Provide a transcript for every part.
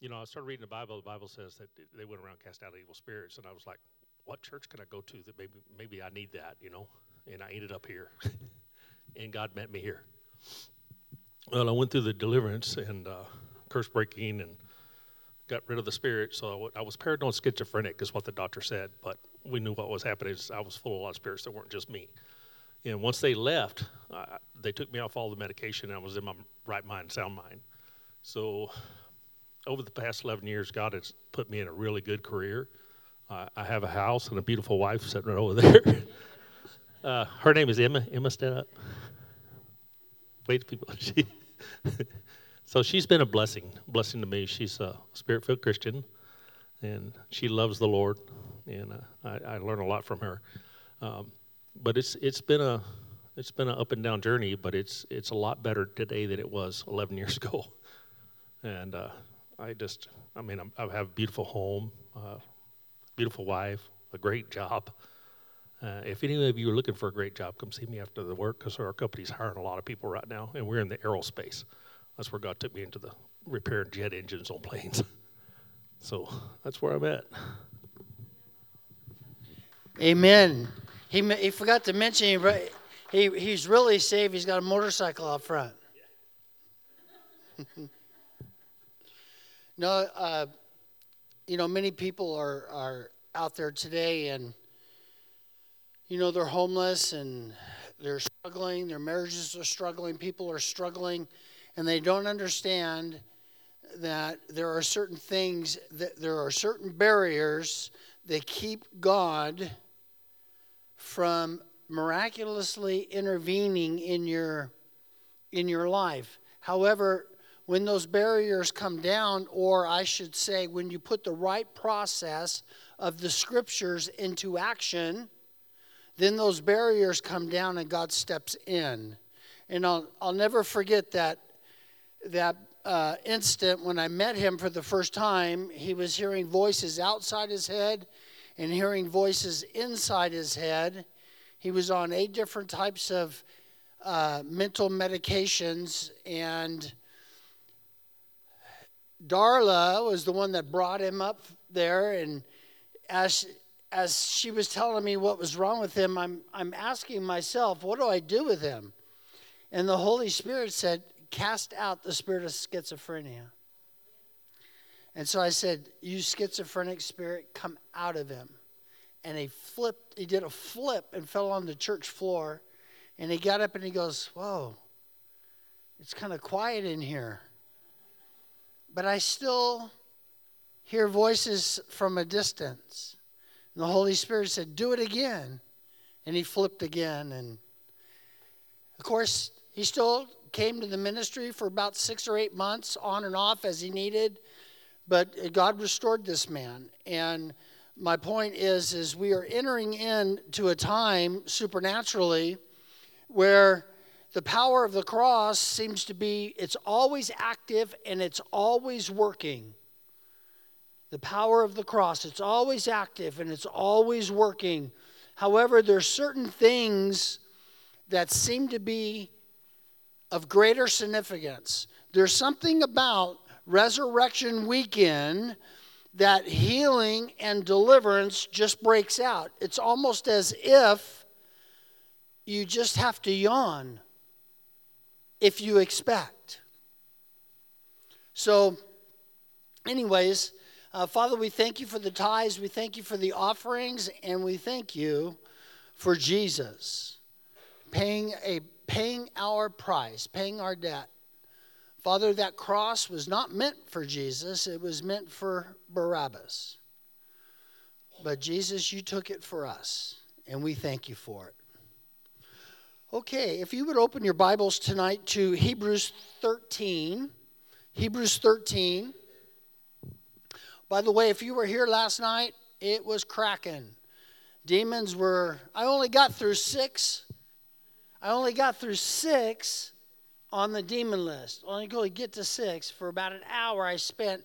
you know, I started reading the Bible. The Bible says that they went around cast out evil spirits, and I was like, what church can I go to that maybe maybe I need that, you know? And I ended up here, and God met me here. Well, I went through the deliverance and uh, curse breaking and got rid of the spirit. So I was paranoid schizophrenic, is what the doctor said. But we knew what was happening. I was full of a lot of spirits that weren't just me. And once they left, uh, they took me off all the medication. I was in my right mind, sound mind. So over the past 11 years, God has put me in a really good career. Uh, I have a house and a beautiful wife sitting right over there. uh, her name is Emma. Emma, stand up. Wait, people. She so she's been a blessing, blessing to me. She's a spirit-filled Christian, and she loves the Lord, and uh, I, I learn a lot from her. Um, but it's it's been a it's been an up and down journey, but it's it's a lot better today than it was 11 years ago. And uh, I just, I mean, I'm, I have a beautiful home, uh, beautiful wife, a great job. Uh, if any of you are looking for a great job, come see me after the work because our company's hiring a lot of people right now, and we're in the aerospace. That's where God took me into the repairing jet engines on planes. so that's where I'm at. Amen. He, he forgot to mention he, he, he's really safe. He's got a motorcycle out front. no, uh, you know, many people are, are out there today and, you know, they're homeless and they're struggling. Their marriages are struggling. People are struggling and they don't understand that there are certain things that there are certain barriers that keep God from miraculously intervening in your in your life. However, when those barriers come down or I should say when you put the right process of the scriptures into action, then those barriers come down and God steps in. And I'll, I'll never forget that that uh, instant when I met him for the first time, he was hearing voices outside his head and hearing voices inside his head. He was on eight different types of uh, mental medications, and Darla was the one that brought him up there. And as as she was telling me what was wrong with him, I'm I'm asking myself, what do I do with him? And the Holy Spirit said, cast out the spirit of schizophrenia. And so I said, You schizophrenic spirit, come out of him. And he flipped, he did a flip and fell on the church floor. And he got up and he goes, Whoa, it's kind of quiet in here. But I still hear voices from a distance. And the Holy Spirit said, Do it again. And he flipped again. And of course, he still came to the ministry for about six or eight months, on and off as he needed. But God restored this man. And my point is, is we are entering into a time supernaturally where the power of the cross seems to be it's always active and it's always working the power of the cross it's always active and it's always working however there's certain things that seem to be of greater significance. There's something about Resurrection Weekend that healing and deliverance just breaks out. It's almost as if you just have to yawn if you expect. So, anyways, uh, Father, we thank you for the tithes, we thank you for the offerings, and we thank you for Jesus paying a paying our price, paying our debt. Father, that cross was not meant for Jesus, it was meant for Barabbas. But Jesus, you took it for us, and we thank you for it. Okay, if you would open your Bibles tonight to Hebrews 13. Hebrews 13. By the way, if you were here last night, it was cracking. Demons were, I only got through six I only got through six on the demon list. Only go get to six. For about an hour, I spent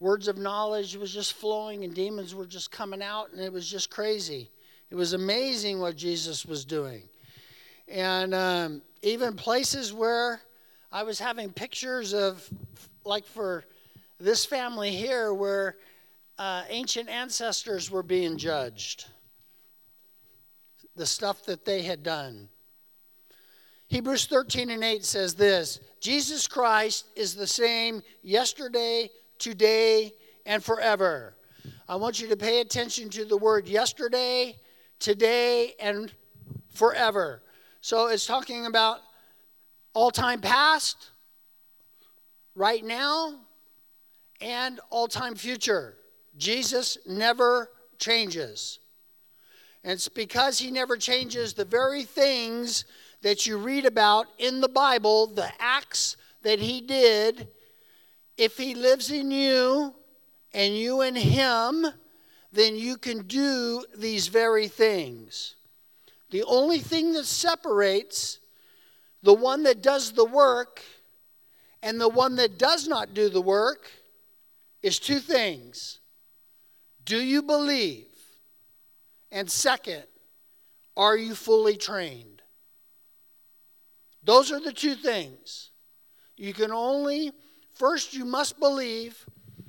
words of knowledge was just flowing and demons were just coming out, and it was just crazy. It was amazing what Jesus was doing. And um, even places where I was having pictures of, like for this family here where uh, ancient ancestors were being judged, the stuff that they had done. Hebrews 13 and 8 says this Jesus Christ is the same yesterday, today, and forever. I want you to pay attention to the word yesterday, today, and forever. So it's talking about all time past, right now, and all time future. Jesus never changes. And it's because he never changes the very things that you read about in the Bible, the acts that he did. If he lives in you and you in him, then you can do these very things. The only thing that separates the one that does the work and the one that does not do the work is two things Do you believe? And second, are you fully trained? Those are the two things. You can only, first, you must believe,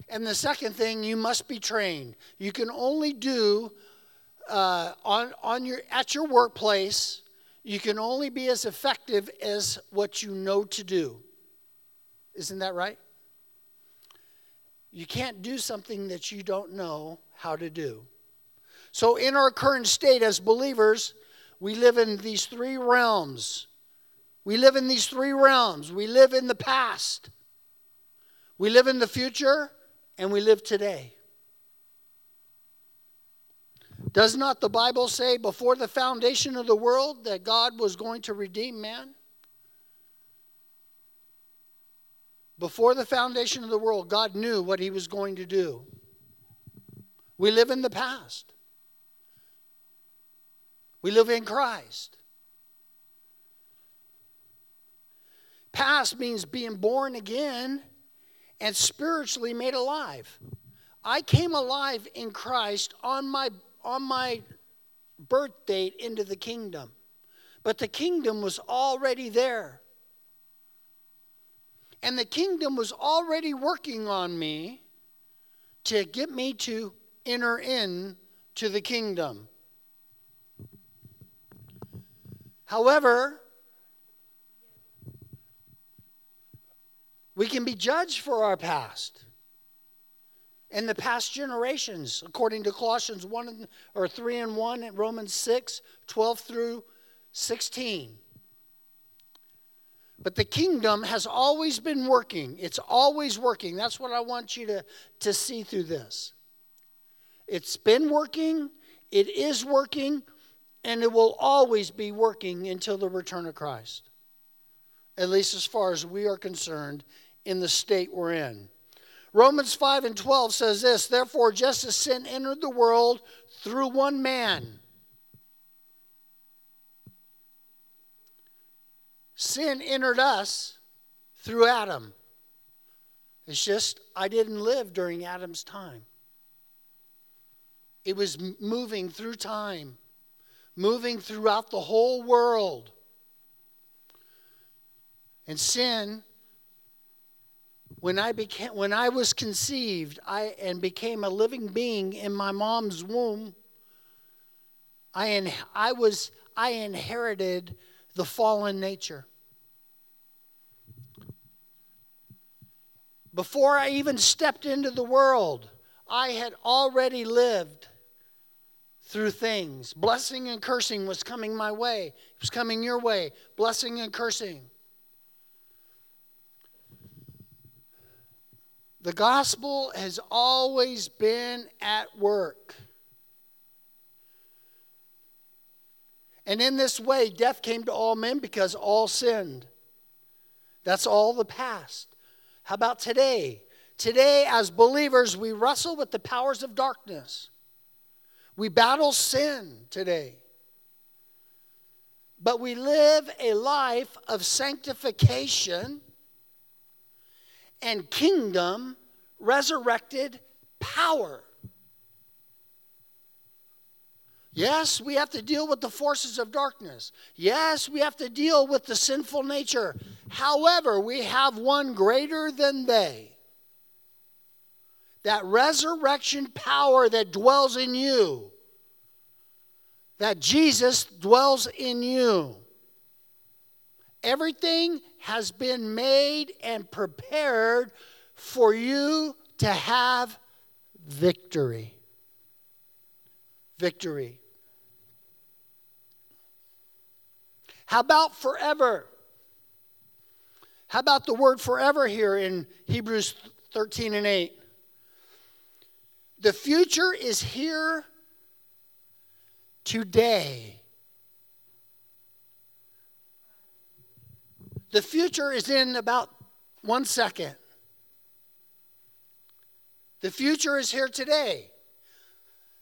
and the second thing, you must be trained. You can only do uh, on, on your, at your workplace, you can only be as effective as what you know to do. Isn't that right? You can't do something that you don't know how to do. So, in our current state as believers, we live in these three realms. We live in these three realms. We live in the past, we live in the future, and we live today. Does not the Bible say before the foundation of the world that God was going to redeem man? Before the foundation of the world, God knew what he was going to do. We live in the past. We live in Christ. Past means being born again and spiritually made alive. I came alive in Christ on my on my birth date into the kingdom. But the kingdom was already there. And the kingdom was already working on me to get me to enter in to the kingdom. However, we can be judged for our past and the past generations, according to Colossians 1 or 3 and 1 and Romans 6, 12 through 16. But the kingdom has always been working. It's always working. That's what I want you to, to see through this. It's been working, it is working, and it will always be working until the return of Christ. At least as far as we are concerned in the state we're in. Romans 5 and 12 says this Therefore, just as sin entered the world through one man, sin entered us through Adam. It's just, I didn't live during Adam's time. It was moving through time, moving throughout the whole world. And sin when I became when I was conceived I and became a living being in my mom's womb I in, I was I inherited the fallen nature. Before I even stepped into the world I had already lived through things. Blessing and cursing was coming my way. It was coming your way. Blessing and cursing The gospel has always been at work. And in this way, death came to all men because all sinned. That's all the past. How about today? Today, as believers, we wrestle with the powers of darkness. We battle sin today. But we live a life of sanctification and kingdom resurrected power. Yes, we have to deal with the forces of darkness. Yes, we have to deal with the sinful nature. However, we have one greater than they. that resurrection power that dwells in you, that Jesus dwells in you. Everything has been made and prepared for you to have victory. Victory. How about forever? How about the word forever here in Hebrews 13 and 8? The future is here today. The future is in about one second. The future is here today.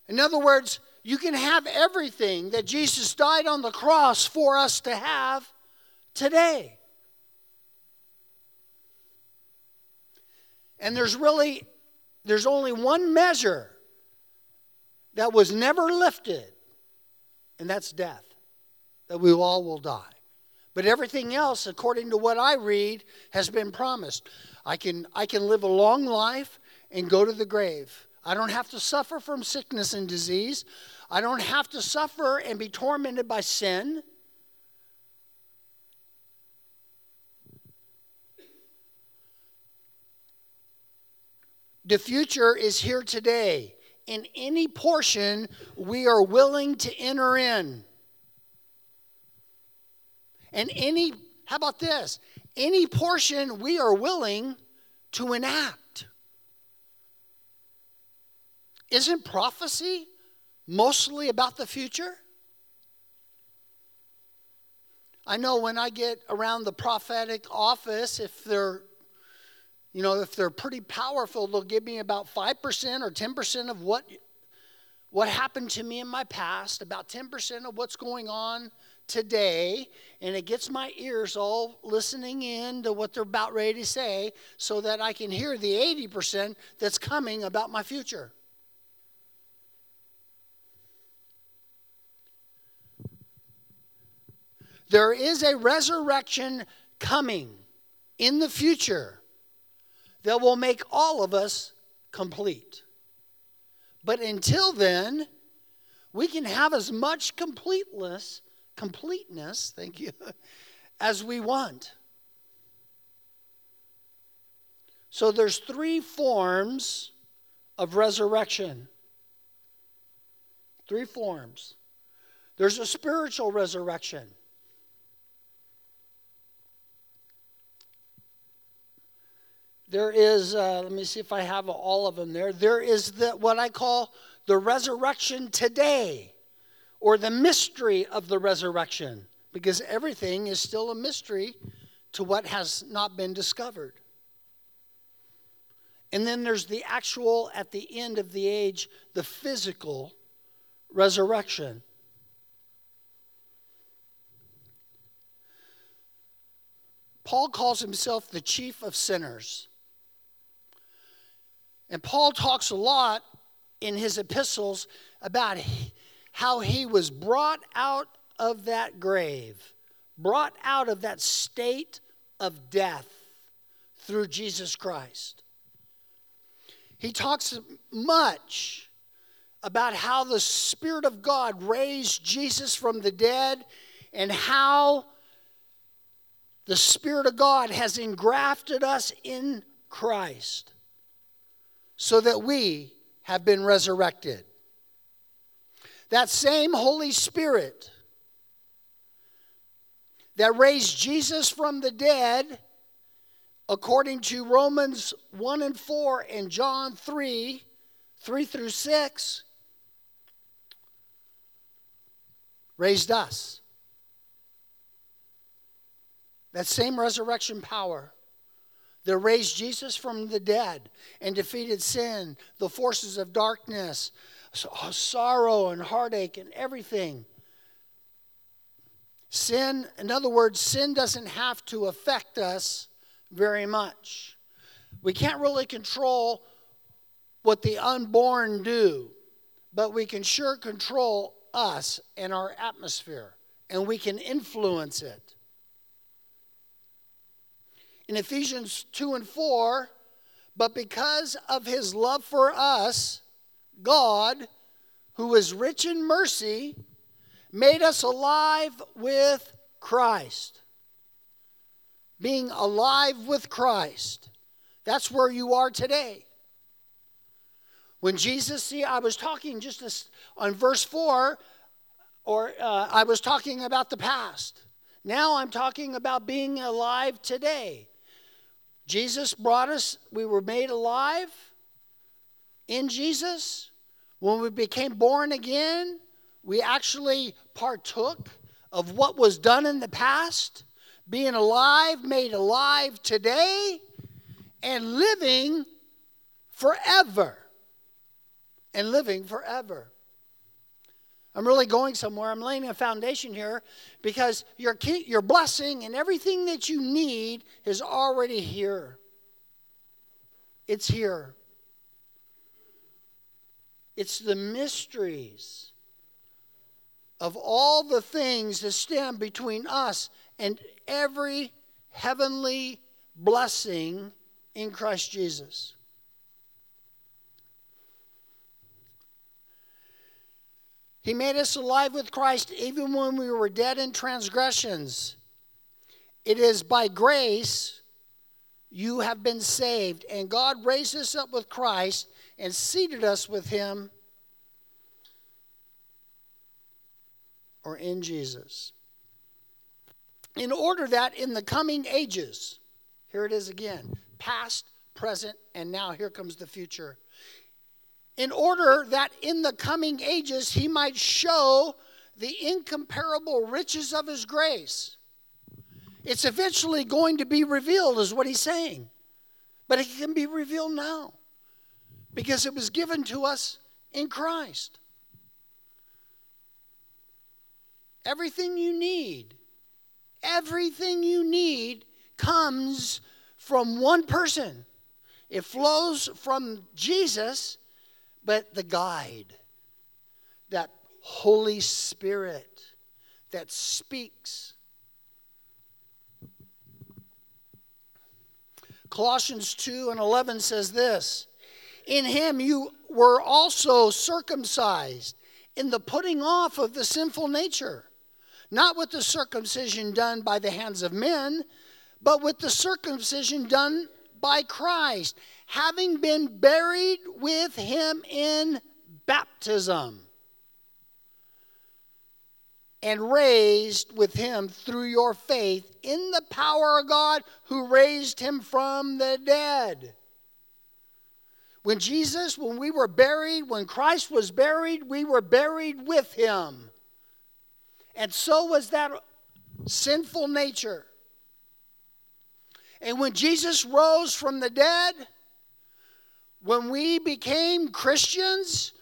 In other words, you can have everything that Jesus died on the cross for us to have today. And there's really there's only one measure that was never lifted, and that's death. That we all will die. But everything else, according to what I read, has been promised. I can, I can live a long life and go to the grave. I don't have to suffer from sickness and disease. I don't have to suffer and be tormented by sin. The future is here today. In any portion we are willing to enter in. And any, how about this? Any portion we are willing to enact. Isn't prophecy mostly about the future? I know when I get around the prophetic office, if they're you know, if they're pretty powerful, they'll give me about 5% or 10% of what, what happened to me in my past, about 10% of what's going on today, and it gets my ears all listening in to what they're about ready to say so that I can hear the 80% that's coming about my future. There is a resurrection coming in the future that will make all of us complete. But until then, we can have as much completeness, completeness, thank you, as we want. So there's three forms of resurrection. Three forms. There's a spiritual resurrection. There is, uh, let me see if I have all of them there. There is the, what I call the resurrection today, or the mystery of the resurrection, because everything is still a mystery to what has not been discovered. And then there's the actual, at the end of the age, the physical resurrection. Paul calls himself the chief of sinners. And Paul talks a lot in his epistles about how he was brought out of that grave, brought out of that state of death through Jesus Christ. He talks much about how the Spirit of God raised Jesus from the dead and how the Spirit of God has engrafted us in Christ so that we have been resurrected. That same Holy Spirit that raised Jesus from the dead, according to Romans 1 and 4 and John 3 3 through 6, raised us. That same resurrection power that raised Jesus from the dead and defeated sin, the forces of darkness, sorrow and heartache and everything. Sin, in other words, sin doesn't have to affect us very much. We can't really control what the unborn do, but we can sure control us and our atmosphere, and we can influence it. In Ephesians 2 and 4, but because of his love for us, God, who is rich in mercy, made us alive with Christ. Being alive with Christ. That's where you are today. When Jesus, see, I was talking just this, on verse 4, or uh, I was talking about the past. Now I'm talking about being alive today. Jesus brought us, we were made alive in Jesus. When we became born again, we actually partook of what was done in the past, being alive, made alive today, and living forever. And living forever. I'm really going somewhere. I'm laying a foundation here because your, your blessing and everything that you need is already here. It's here. It's the mysteries of all the things that stand between us and every heavenly blessing in Christ Jesus. He made us alive with Christ even when we were dead in transgressions. It is by grace you have been saved, and God raised us up with Christ and seated us with Him or in Jesus. In order that in the coming ages, here it is again past, present, and now here comes the future in order that in the coming ages he might show the incomparable riches of his grace. It's eventually going to be revealed, is what he's saying. But it can be revealed now because it was given to us in Christ. Everything you need, everything you need comes from one person. It flows from Jesus but the guide, that Holy Spirit that speaks. Colossians 2 and 11 says this In him you were also circumcised in the putting off of the sinful nature, not with the circumcision done by the hands of men, but with the circumcision done by Christ having been buried with him in baptism and raised with him through your faith in the power of God who raised him from the dead. When Jesus, when we were buried, when Christ was buried, we were buried with him. And so was that sinful nature. And when Jesus rose from the dead, when we became Christians,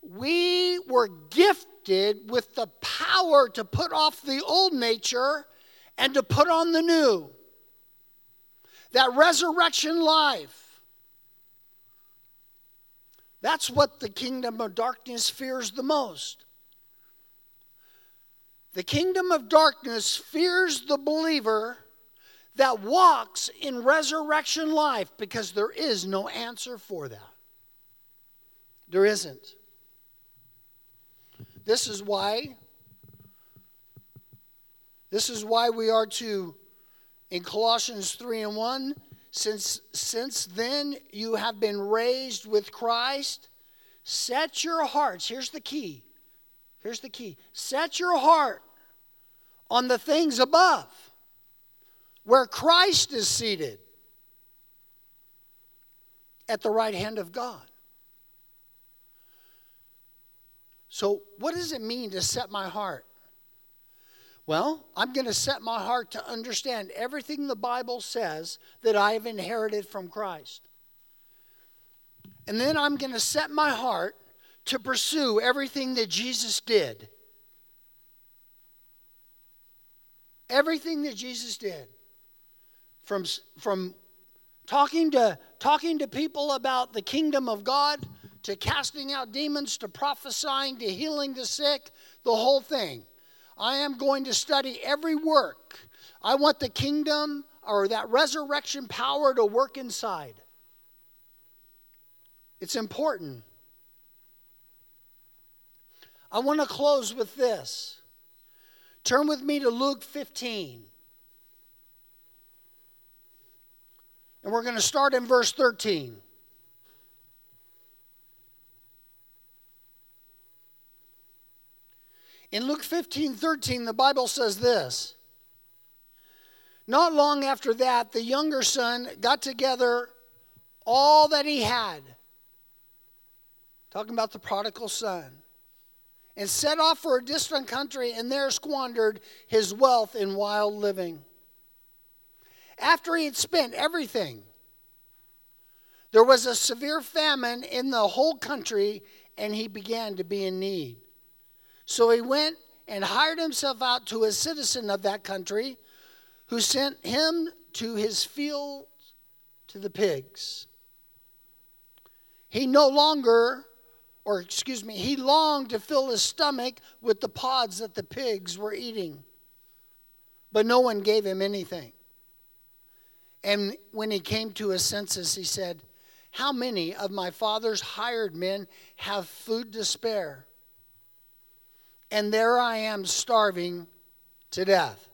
we were gifted with the power to put off the old nature and to put on the new. That resurrection life. That's what the kingdom of darkness fears the most. The kingdom of darkness fears the believer that walks in resurrection life because there is no answer for that. There isn't. This is why this is why we are to in Colossians 3 and 1 since since then you have been raised with Christ set your hearts here's the key here's the key set your heart on the things above where Christ is seated at the right hand of God. So, what does it mean to set my heart? Well, I'm going to set my heart to understand everything the Bible says that I have inherited from Christ. And then I'm going to set my heart to pursue everything that Jesus did. Everything that Jesus did from, from talking, to, talking to people about the kingdom of God, to casting out demons, to prophesying, to healing the sick, the whole thing. I am going to study every work. I want the kingdom or that resurrection power to work inside. It's important. I want to close with this. Turn with me to Luke 15. And we're going to start in verse 13. In Luke 15 13, the Bible says this Not long after that, the younger son got together all that he had. Talking about the prodigal son. And set off for a distant country and there squandered his wealth in wild living. After he had spent everything, there was a severe famine in the whole country and he began to be in need. So he went and hired himself out to a citizen of that country who sent him to his field to the pigs. He no longer, or excuse me, he longed to fill his stomach with the pods that the pigs were eating, but no one gave him anything. And when he came to his senses, he said, How many of my father's hired men have food to spare? And there I am starving to death.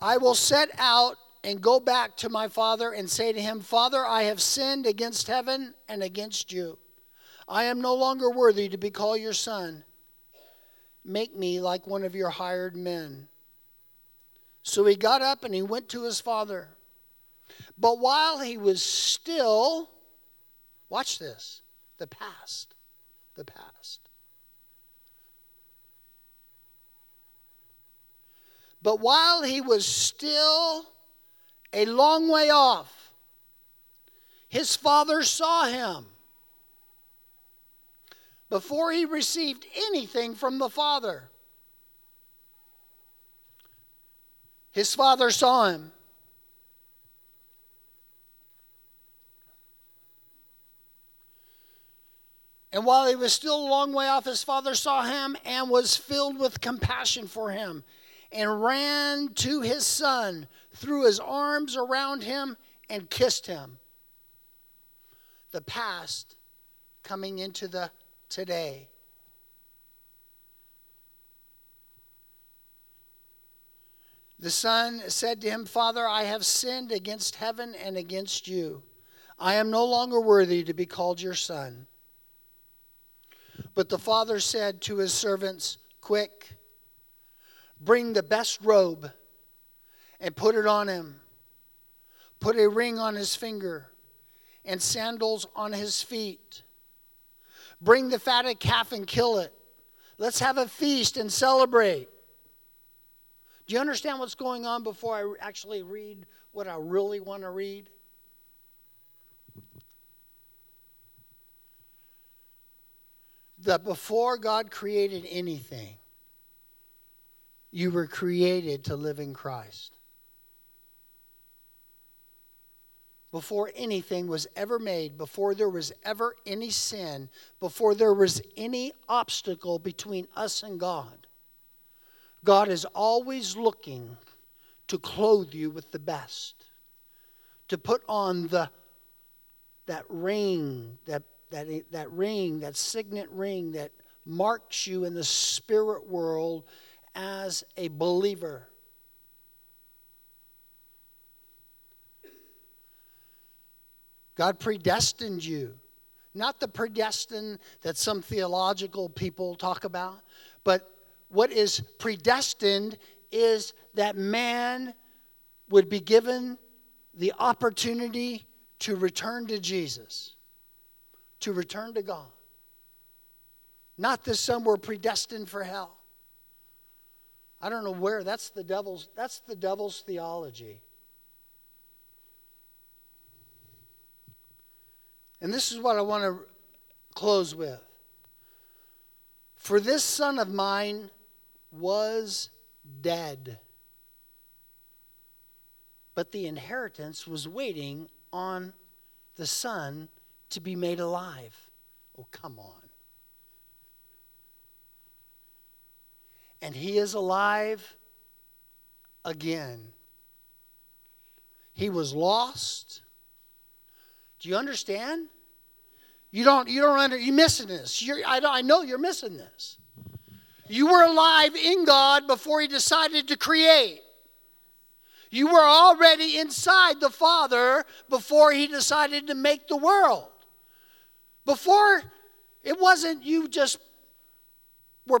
I will set out and go back to my father and say to him, Father, I have sinned against heaven and against you. I am no longer worthy to be called your son. Make me like one of your hired men. So he got up and he went to his father. But while he was still, watch this, the past, the past. But while he was still a long way off, his father saw him before he received anything from the father. His father saw him. And while he was still a long way off, his father saw him and was filled with compassion for him and ran to his son, threw his arms around him, and kissed him. The past coming into the today. The son said to him, Father, I have sinned against heaven and against you. I am no longer worthy to be called your son. But the father said to his servants, Quick, Bring the best robe and put it on him. Put a ring on his finger and sandals on his feet. Bring the fatted calf and kill it. Let's have a feast and celebrate. Do you understand what's going on before I actually read what I really want to read? That before God created anything, you were created to live in Christ. Before anything was ever made, before there was ever any sin, before there was any obstacle between us and God, God is always looking to clothe you with the best, to put on the that ring, that that that ring, that signet ring that marks you in the spirit world as a believer. God predestined you. Not the predestined that some theological people talk about, but what is predestined is that man would be given the opportunity to return to Jesus, to return to God. Not that some were predestined for hell. I don't know where that's the devil's that's the devil's theology. And this is what I want to close with. For this son of mine was dead. But the inheritance was waiting on the son to be made alive. Oh, come on. And he is alive again. He was lost. Do you understand? You don't. You don't under. You missing this? You're, I, I know you're missing this. You were alive in God before He decided to create. You were already inside the Father before He decided to make the world. Before, it wasn't you just were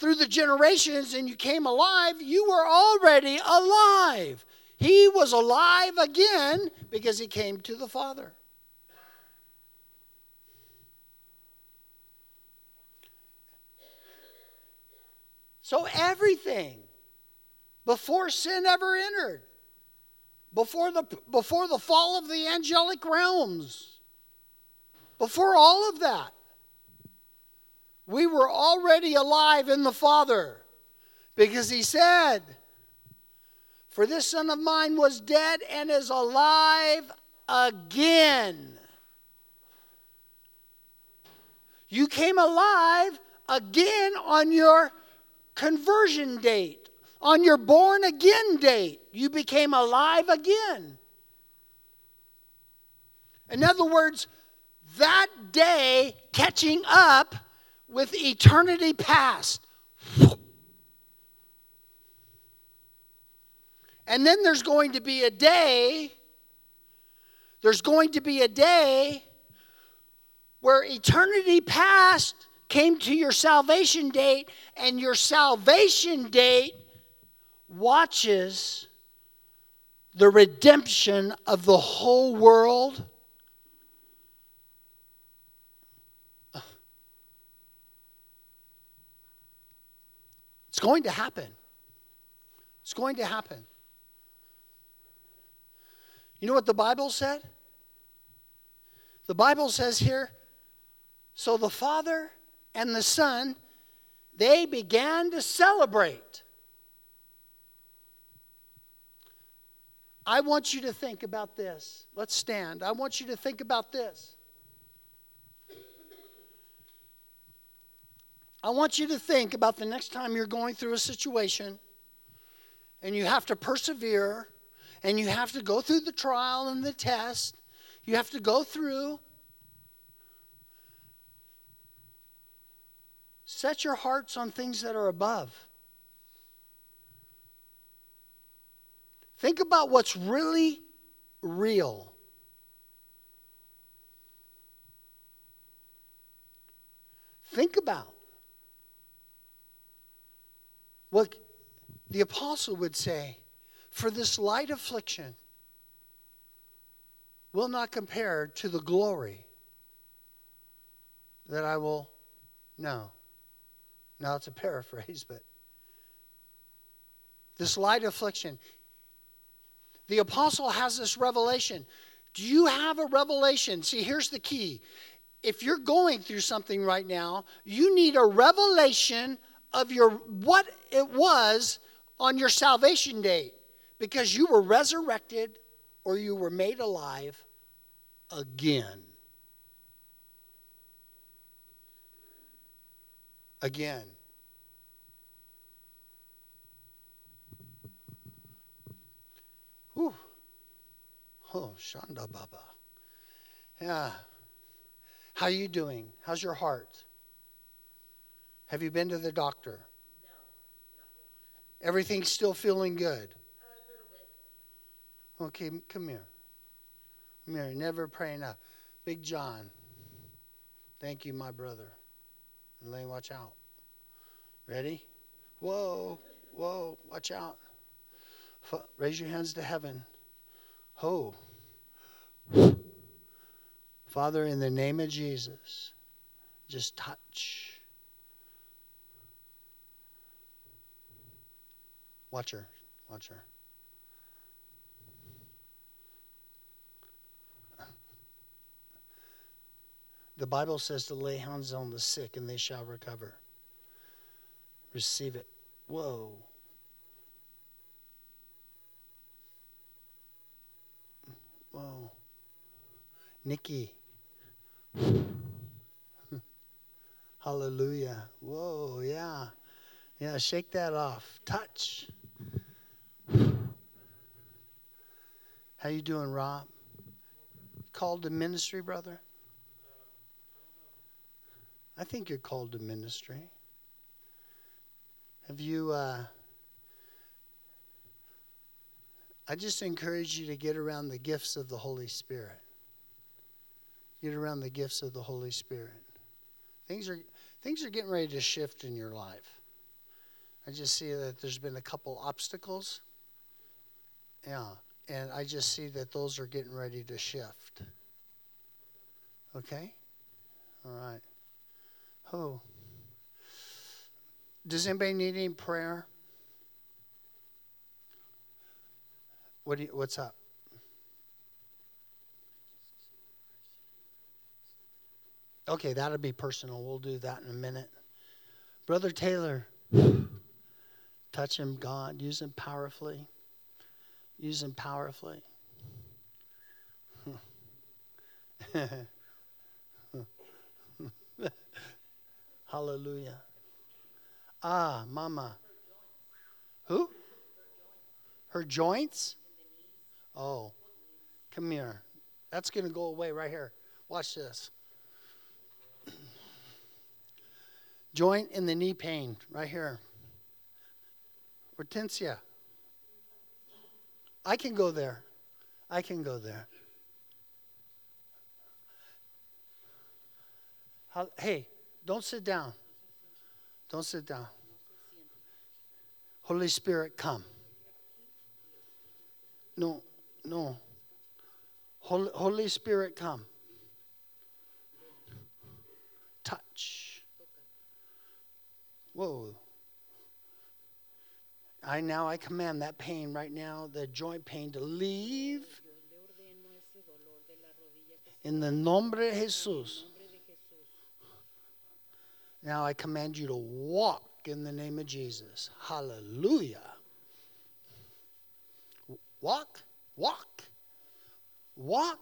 through the generations and you came alive, you were already alive. He was alive again because he came to the Father. So everything before sin ever entered, before the, before the fall of the angelic realms, before all of that, we were already alive in the Father because he said, For this son of mine was dead and is alive again. You came alive again on your conversion date, on your born again date. You became alive again. In other words, that day catching up with eternity past. And then there's going to be a day, there's going to be a day where eternity past came to your salvation date, and your salvation date watches the redemption of the whole world It's going to happen. It's going to happen. You know what the Bible said? The Bible says here so the Father and the Son, they began to celebrate. I want you to think about this. Let's stand. I want you to think about this. I want you to think about the next time you're going through a situation and you have to persevere and you have to go through the trial and the test. You have to go through. Set your hearts on things that are above. Think about what's really real. Think about what the apostle would say for this light affliction will not compare to the glory that I will know. Now it's a paraphrase, but this light affliction. The apostle has this revelation. Do you have a revelation? See, here's the key. If you're going through something right now, you need a revelation of your what it was on your salvation day because you were resurrected or you were made alive again. Again. Whew. Oh, Shanda Baba. Yeah. How are you doing? How's your heart? Have you been to the doctor? No. Everything's still feeling good? A little bit. Okay, come here. Come here. Never pray enough. Big John. Thank you, my brother. And Elaine, watch out. Ready? Whoa, whoa, watch out. Raise your hands to heaven. Ho. Father, in the name of Jesus, just touch. Watch her. Watch her. The Bible says to lay hands on the sick and they shall recover. Receive it. Whoa. Whoa. Nikki. Hallelujah. Whoa, yeah. Yeah, shake that off. Touch. How you doing, Rob? called to ministry, brother? I think you're called to ministry. Have you? Uh, I just encourage you to get around the gifts of the Holy Spirit. Get around the gifts of the Holy Spirit. Things are things are getting ready to shift in your life. I just see that there's been a couple obstacles. Yeah, and I just see that those are getting ready to shift. Okay? All right. Oh. Does anybody need any prayer? What do you, what's up? Okay, that'll be personal. We'll do that in a minute. Brother Taylor, touch him, God. Use him powerfully. Use him powerfully. Hallelujah. Ah, Mama. Who? Her joints? Oh, come here. That's going to go away right here. Watch this. Joint in the knee pain, right here. Hortensia. I can go there. I can go there. Hey, don't sit down. Don't sit down. Holy Spirit, come. No, no. Holy, Holy Spirit, come. Touch. Whoa. I now I command that pain right now, the joint pain to leave. In the nombre de Jesus. Now I command you to walk in the name of Jesus. Hallelujah. Walk, walk, walk.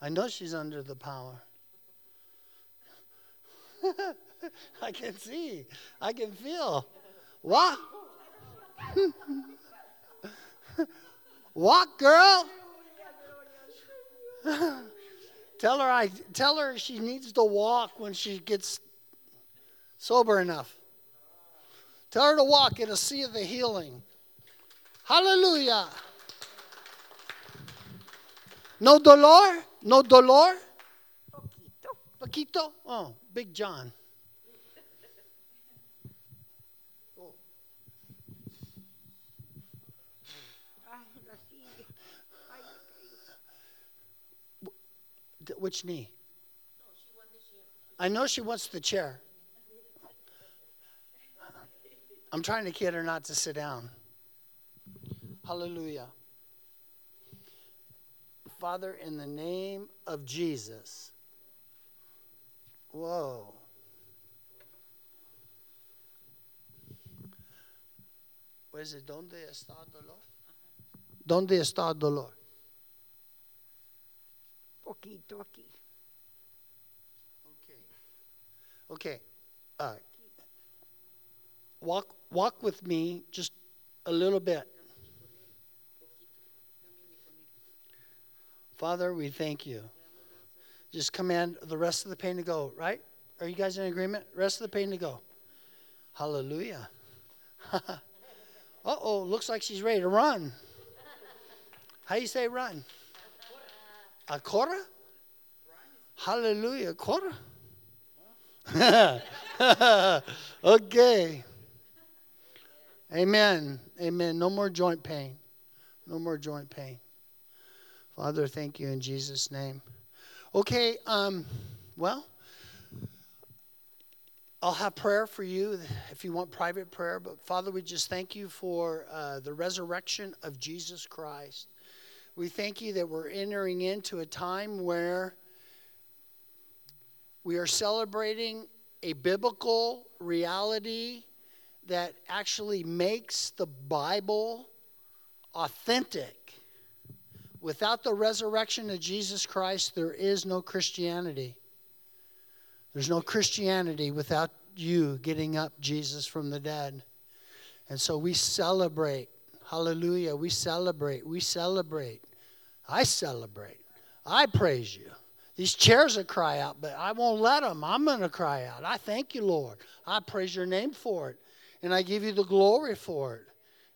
I know she's under the power. I can see, I can feel. Walk. walk, girl. tell her I tell her she needs to walk when she gets sober enough. Tell her to walk in a sea of the healing. Hallelujah. No dolor? No dolor? Poquito. Poquito? Oh, Big John. Which knee? I know she wants the chair. I'm trying to get her not to sit down. Hallelujah. Father, in the name of Jesus. Whoa. It? ¿Dónde está dolor? ¿Dónde está dolor? Poquito aquí. Okay. Okay. Uh, walk walk with me just a little bit. Father, we thank you. Just command the rest of the pain to go, right? Are you guys in agreement? Rest of the pain to go. Hallelujah. uh oh, looks like she's ready to run. How you say run? A quarter? Hallelujah, quarter. okay. Amen. Amen. No more joint pain. No more joint pain. Father, thank you in Jesus' name. Okay, um, well, I'll have prayer for you if you want private prayer. But Father, we just thank you for uh, the resurrection of Jesus Christ. We thank you that we're entering into a time where we are celebrating a biblical reality that actually makes the Bible authentic. Without the resurrection of Jesus Christ, there is no Christianity. There's no Christianity without you getting up Jesus from the dead. And so we celebrate, Hallelujah. We celebrate. We celebrate. I celebrate. I praise you. These chairs will cry out, but I won't let them. I'm going to cry out. I thank you, Lord. I praise your name for it. And I give you the glory for it.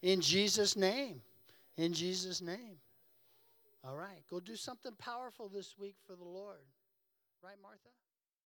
In Jesus' name. In Jesus' name. All right. Go do something powerful this week for the Lord. Right, Martha?